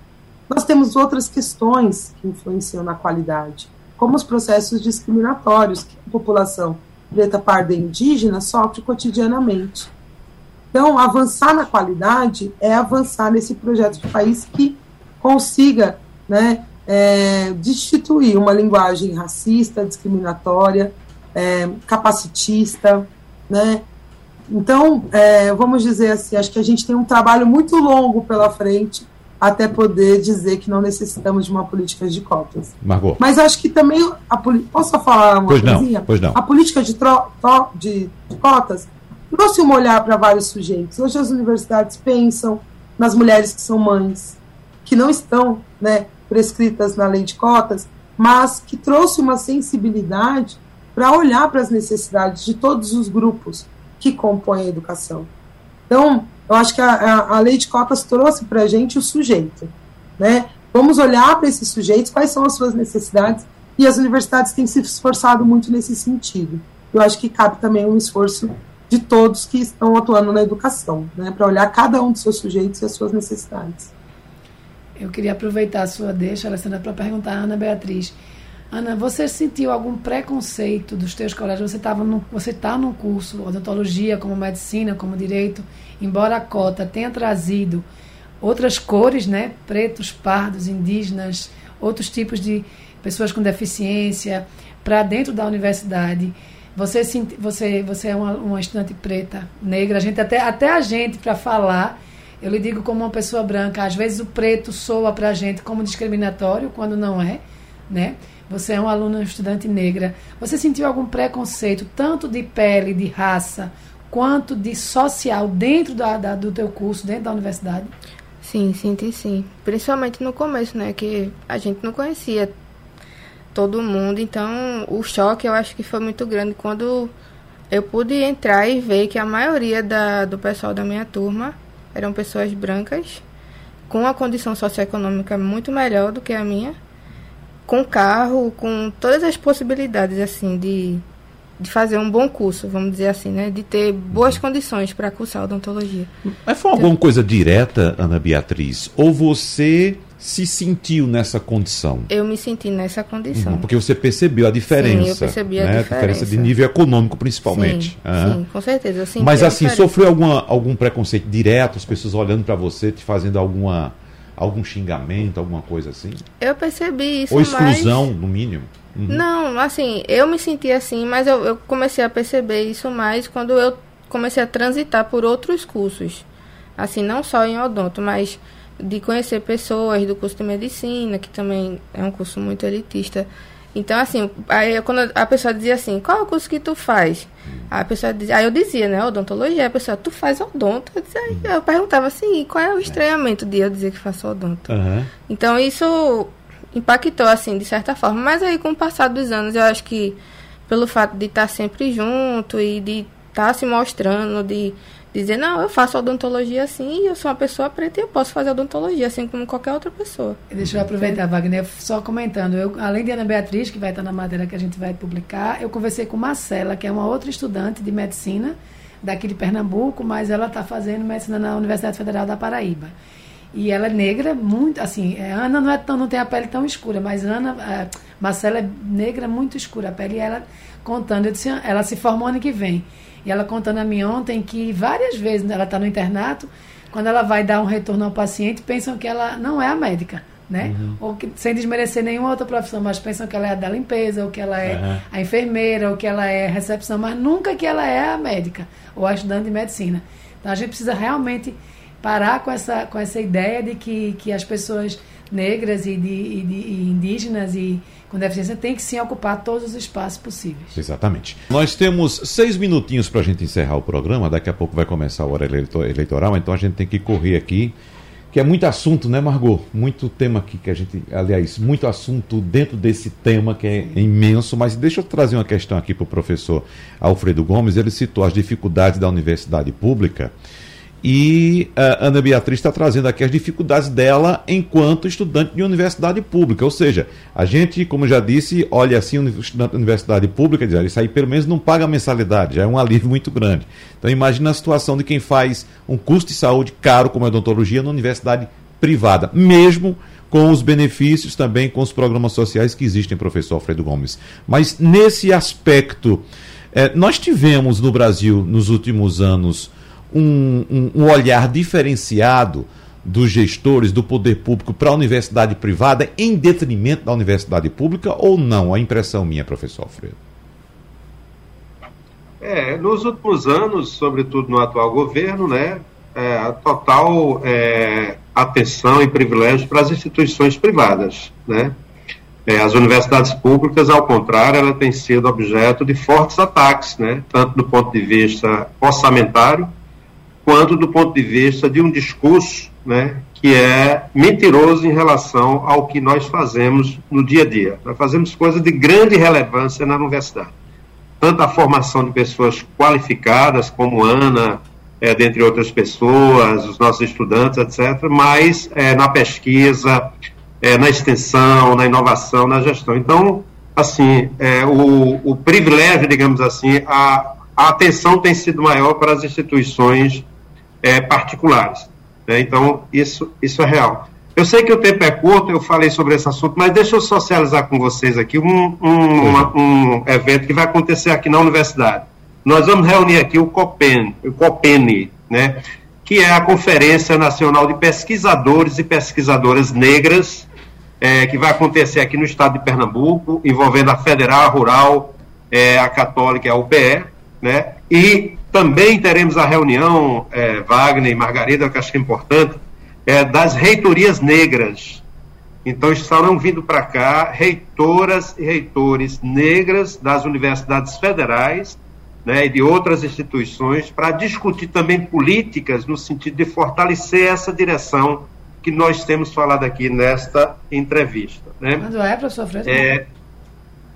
Speaker 4: Nós temos outras questões que influenciam na qualidade, como os processos discriminatórios que a população preta, parda e indígena sofre cotidianamente. Então, avançar na qualidade é avançar nesse projeto de país que consiga né, é, destituir uma linguagem racista, discriminatória, é, capacitista, né, então, é, vamos dizer assim, acho que a gente tem um trabalho muito longo pela frente até poder dizer que não necessitamos de uma política de cotas.
Speaker 2: Margot.
Speaker 4: Mas acho que também a posso falar uma
Speaker 2: pois
Speaker 4: coisinha?
Speaker 2: Não, pois não.
Speaker 4: A política de, tro, de, de cotas trouxe um olhar para vários sujeitos. Hoje as universidades pensam nas mulheres que são mães, que não estão né, prescritas na lei de cotas, mas que trouxe uma sensibilidade para olhar para as necessidades de todos os grupos que compõem a educação. Então, eu acho que a, a, lei de cotas trouxe para a gente o sujeito. Né? Vamos olhar para esses sujeitos, quais são as suas necessidades, e as universidades têm se esforçado muito nesse sentido. Eu acho que cabe também um esforço de todos que estão atuando na educação, né, para olhar cada um dos seus sujeitos e as suas necessidades.
Speaker 5: Eu queria aproveitar a sua deixa, Alessandra, para perguntar à Ana Beatriz. Ana, você sentiu algum preconceito dos teus colegas? Você estava você está num curso odontologia, como medicina, como direito, embora a cota tenha trazido outras cores, né, pretos, pardos, indígenas, outros tipos de pessoas com deficiência para dentro da universidade. Você você você é uma, uma estudante preta, negra, a gente até até a gente para falar eu lhe digo como uma pessoa branca, às vezes o preto soa para a gente como discriminatório, quando não é, né? Você é uma aluna estudante negra. Você sentiu algum preconceito, tanto de pele, de raça, quanto de social dentro da, da, do teu curso, dentro da universidade?
Speaker 6: Sim, senti sim. Principalmente no começo, né? Que a gente não conhecia todo mundo. Então, o choque eu acho que foi muito grande quando eu pude entrar e ver que a maioria da, do pessoal da minha turma eram pessoas brancas, com a condição socioeconômica muito melhor do que a minha com carro, com todas as possibilidades assim de, de fazer um bom curso, vamos dizer assim, né? De ter boas condições para cursar odontologia.
Speaker 2: Mas foi alguma coisa direta, Ana Beatriz? Ou você se sentiu nessa condição?
Speaker 6: Eu me senti nessa condição. Uhum,
Speaker 2: porque você percebeu a diferença. Sim, eu
Speaker 6: percebi a né? diferença. A diferença
Speaker 2: de nível econômico, principalmente.
Speaker 6: Sim, sim com certeza.
Speaker 2: Mas assim, sofreu alguma, algum preconceito direto, as pessoas olhando para você, te fazendo alguma algum xingamento, alguma coisa assim?
Speaker 6: Eu percebi isso.
Speaker 2: Ou exclusão,
Speaker 6: mais...
Speaker 2: no mínimo?
Speaker 6: Uhum. Não, assim, eu me senti assim, mas eu, eu comecei a perceber isso mais quando eu comecei a transitar por outros cursos. Assim, não só em odonto, mas de conhecer pessoas do curso de medicina, que também é um curso muito elitista. Então, assim, aí quando a pessoa dizia assim, qual é o curso que tu faz? Aí a pessoa dizia, aí eu dizia, né, odontologia, a pessoa, tu faz odonto? Eu, dizia, eu perguntava assim, qual é o estranhamento de eu dizer que faço odonto? Uhum. Então, isso impactou, assim, de certa forma. Mas aí, com o passar dos anos, eu acho que pelo fato de estar sempre junto e de estar se mostrando, de dizer, não, eu faço odontologia assim, eu sou uma pessoa preta e eu posso fazer odontologia assim como qualquer outra pessoa.
Speaker 5: Deixa eu aproveitar, Wagner, só comentando, eu, além de Ana Beatriz, que vai estar na matéria que a gente vai publicar, eu conversei com Marcela, que é uma outra estudante de medicina daqui de Pernambuco, mas ela está fazendo medicina na Universidade Federal da Paraíba. E ela é negra, muito, assim, é, Ana não, é tão, não tem a pele tão escura, mas Ana, é, Marcela é negra, muito escura a pele, e ela contando, eu disse, ela se formou ano que vem. E ela contando a mim ontem que várias vezes ela está no internato, quando ela vai dar um retorno ao paciente, pensam que ela não é a médica. Né? Uhum. Ou que, sem desmerecer nenhuma outra profissão, mas pensam que ela é da limpeza, ou que ela é uhum. a enfermeira, ou que ela é a recepção, mas nunca que ela é a médica ou a estudante de medicina. Então a gente precisa realmente parar com essa, com essa ideia de que, que as pessoas negras e, de, e, de, e indígenas e com deficiência têm que sim ocupar todos os espaços possíveis.
Speaker 2: Exatamente. Nós temos seis minutinhos para a gente encerrar o programa, daqui a pouco vai começar a hora eleitoral, então a gente tem que correr aqui, que é muito assunto, né, Margot? Muito tema aqui que a gente, aliás, muito assunto dentro desse tema que é imenso, mas deixa eu trazer uma questão aqui para o professor Alfredo Gomes, ele citou as dificuldades da universidade pública, e a Ana Beatriz está trazendo aqui as dificuldades dela enquanto estudante de universidade pública. Ou seja, a gente, como já disse, olha assim, um estudante de universidade pública, diz, isso aí pelo menos não paga mensalidade, já é um alívio muito grande. Então imagina a situação de quem faz um custo de saúde caro como a odontologia na universidade privada, mesmo com os benefícios também com os programas sociais que existem, professor Alfredo Gomes. Mas nesse aspecto, eh, nós tivemos no Brasil, nos últimos anos, um, um, um olhar diferenciado dos gestores do poder público para a universidade privada em detrimento da universidade pública ou não? A impressão minha, professor Alfredo.
Speaker 3: É, nos últimos anos, sobretudo no atual governo, né, é, a total é, atenção e privilégio para as instituições privadas, né? É, as universidades públicas, ao contrário, ela tem sido objeto de fortes ataques, né? Tanto do ponto de vista orçamentário, quanto do ponto de vista de um discurso né, que é mentiroso em relação ao que nós fazemos no dia a dia. Nós fazemos coisas de grande relevância na universidade. Tanto a formação de pessoas qualificadas, como Ana, é, dentre outras pessoas, os nossos estudantes, etc., mas é, na pesquisa, é, na extensão, na inovação, na gestão. Então, assim, é, o, o privilégio, digamos assim, a, a atenção tem sido maior para as instituições é, particulares. Né? Então, isso, isso é real. Eu sei que o tempo é curto, eu falei sobre esse assunto, mas deixa eu socializar com vocês aqui um, um, uma, um evento que vai acontecer aqui na universidade. Nós vamos reunir aqui o COPEN, o COPENE, né, que é a Conferência Nacional de Pesquisadores e Pesquisadoras Negras, é, que vai acontecer aqui no estado de Pernambuco, envolvendo a Federal, a Rural, é, a Católica e a UPE, né, e também teremos a reunião, é, Wagner e Margarida, que acho que é importante, é, das reitorias negras. Então estarão vindo para cá reitoras e reitores negras das universidades federais né, e de outras instituições para discutir também políticas no sentido de fortalecer essa direção que nós temos falado aqui nesta entrevista. Né?
Speaker 5: Quando é, professor Fresno?
Speaker 3: É,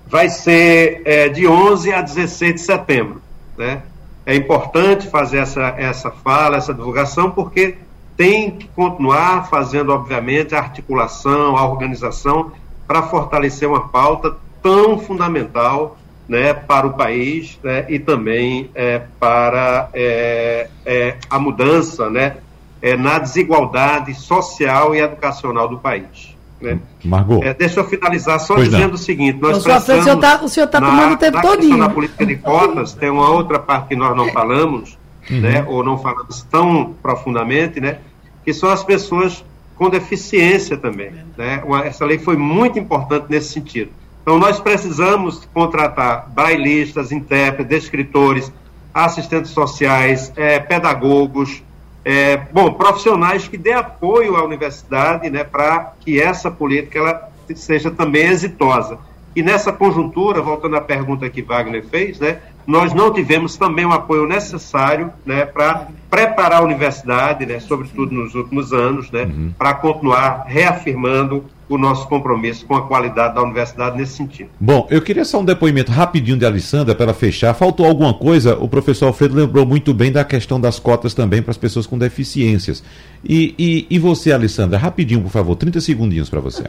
Speaker 3: vai ser é, de 11 a 16 de setembro. Né? É importante fazer essa, essa fala, essa divulgação, porque tem que continuar fazendo, obviamente, a articulação, a organização para fortalecer uma pauta tão fundamental né, para o país né, e também é, para é, é, a mudança né, é, na desigualdade social e educacional do país. Né?
Speaker 2: Margot.
Speaker 3: É, deixa eu finalizar só pois dizendo não. o seguinte: nós
Speaker 5: então, precisamos, o senhor está tá tomando o tempo na todinho.
Speaker 3: Na política de cotas, tem uma outra parte que nós não falamos, uhum. né, ou não falamos tão profundamente, né, que são as pessoas com deficiência também. Né? Essa lei foi muito importante nesse sentido. Então, nós precisamos contratar bailistas, intérpretes, escritores, assistentes sociais, é, pedagogos, é, bom, profissionais que dê apoio à universidade né, para que essa política ela seja também exitosa. E nessa conjuntura, voltando à pergunta que Wagner fez, né, nós não tivemos também o apoio necessário né, para preparar a universidade, né, sobretudo nos últimos anos, né, uhum. para continuar reafirmando o nosso compromisso com a qualidade da universidade nesse sentido.
Speaker 2: Bom, eu queria só um depoimento rapidinho de Alessandra para fechar. Faltou alguma coisa? O professor Alfredo lembrou muito bem da questão das cotas também para as pessoas com deficiências. E, e, e você, Alessandra, rapidinho, por favor, 30 segundinhos para você.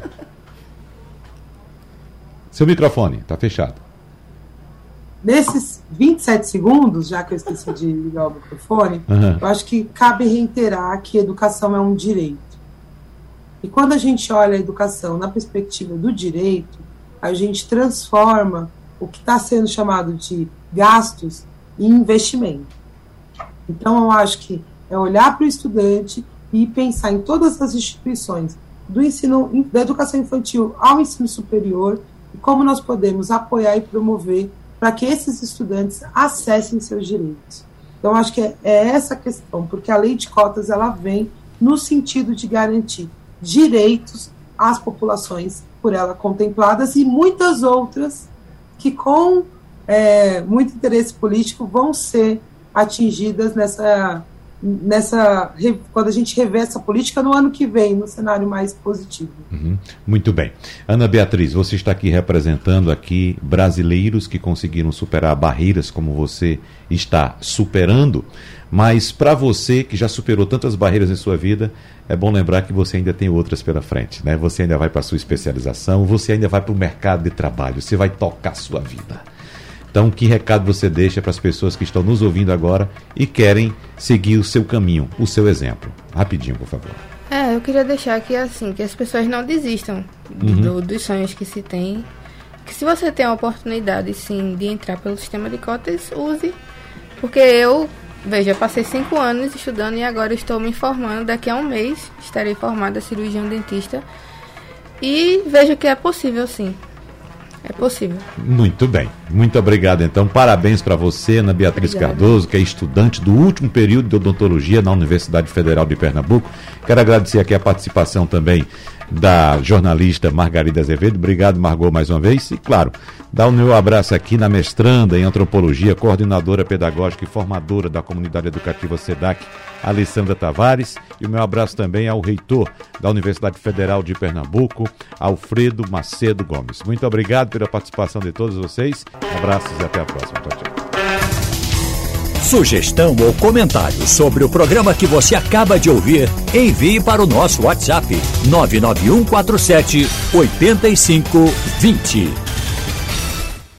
Speaker 2: Seu microfone está fechado.
Speaker 4: Nesses 27 segundos, já que eu esqueci de ligar o microfone, uhum. eu acho que cabe reiterar que educação é um direito. E quando a gente olha a educação na perspectiva do direito, a gente transforma o que está sendo chamado de gastos em investimento. Então, eu acho que é olhar para o estudante e pensar em todas as instituições, do ensino, da educação infantil ao ensino superior, e como nós podemos apoiar e promover para que esses estudantes acessem seus direitos. Então, acho que é, é essa a questão, porque a lei de cotas ela vem no sentido de garantir direitos às populações por ela contempladas e muitas outras que, com é, muito interesse político, vão ser atingidas nessa nessa quando a gente rever essa política no ano que vem, no cenário mais positivo.
Speaker 2: Uhum. Muito bem. Ana Beatriz, você está aqui representando aqui brasileiros que conseguiram superar barreiras como você está superando, mas para você que já superou tantas barreiras em sua vida, é bom lembrar que você ainda tem outras pela frente, né? Você ainda vai para sua especialização, você ainda vai para o mercado de trabalho, você vai tocar a sua vida. Então, que recado você deixa para as pessoas que estão nos ouvindo agora e querem seguir o seu caminho, o seu exemplo? Rapidinho, por favor.
Speaker 6: É, eu queria deixar aqui assim, que as pessoas não desistam uhum. do, dos sonhos que se tem. Que se você tem a oportunidade, sim, de entrar pelo sistema de cotas, use. Porque eu, veja, passei cinco anos estudando e agora estou me formando. Daqui a um mês estarei formada cirurgião dentista. E vejo que é possível, sim. É possível.
Speaker 2: Muito bem. Muito obrigado, então. Parabéns para você, Ana Beatriz Obrigada. Cardoso, que é estudante do último período de odontologia na Universidade Federal de Pernambuco. Quero agradecer aqui a participação também da jornalista Margarida Azevedo. Obrigado, Margot, mais uma vez. E, claro, dá o meu abraço aqui na mestranda em antropologia, coordenadora pedagógica e formadora da comunidade educativa SEDAC, Alessandra Tavares. E o meu abraço também ao reitor da Universidade Federal de Pernambuco, Alfredo Macedo Gomes. Muito obrigado pela participação de todos vocês. Abraços e até a próxima. Tchau, tchau.
Speaker 1: Sugestão ou comentário sobre o programa que você acaba de ouvir, envie para o nosso WhatsApp 99147 8520.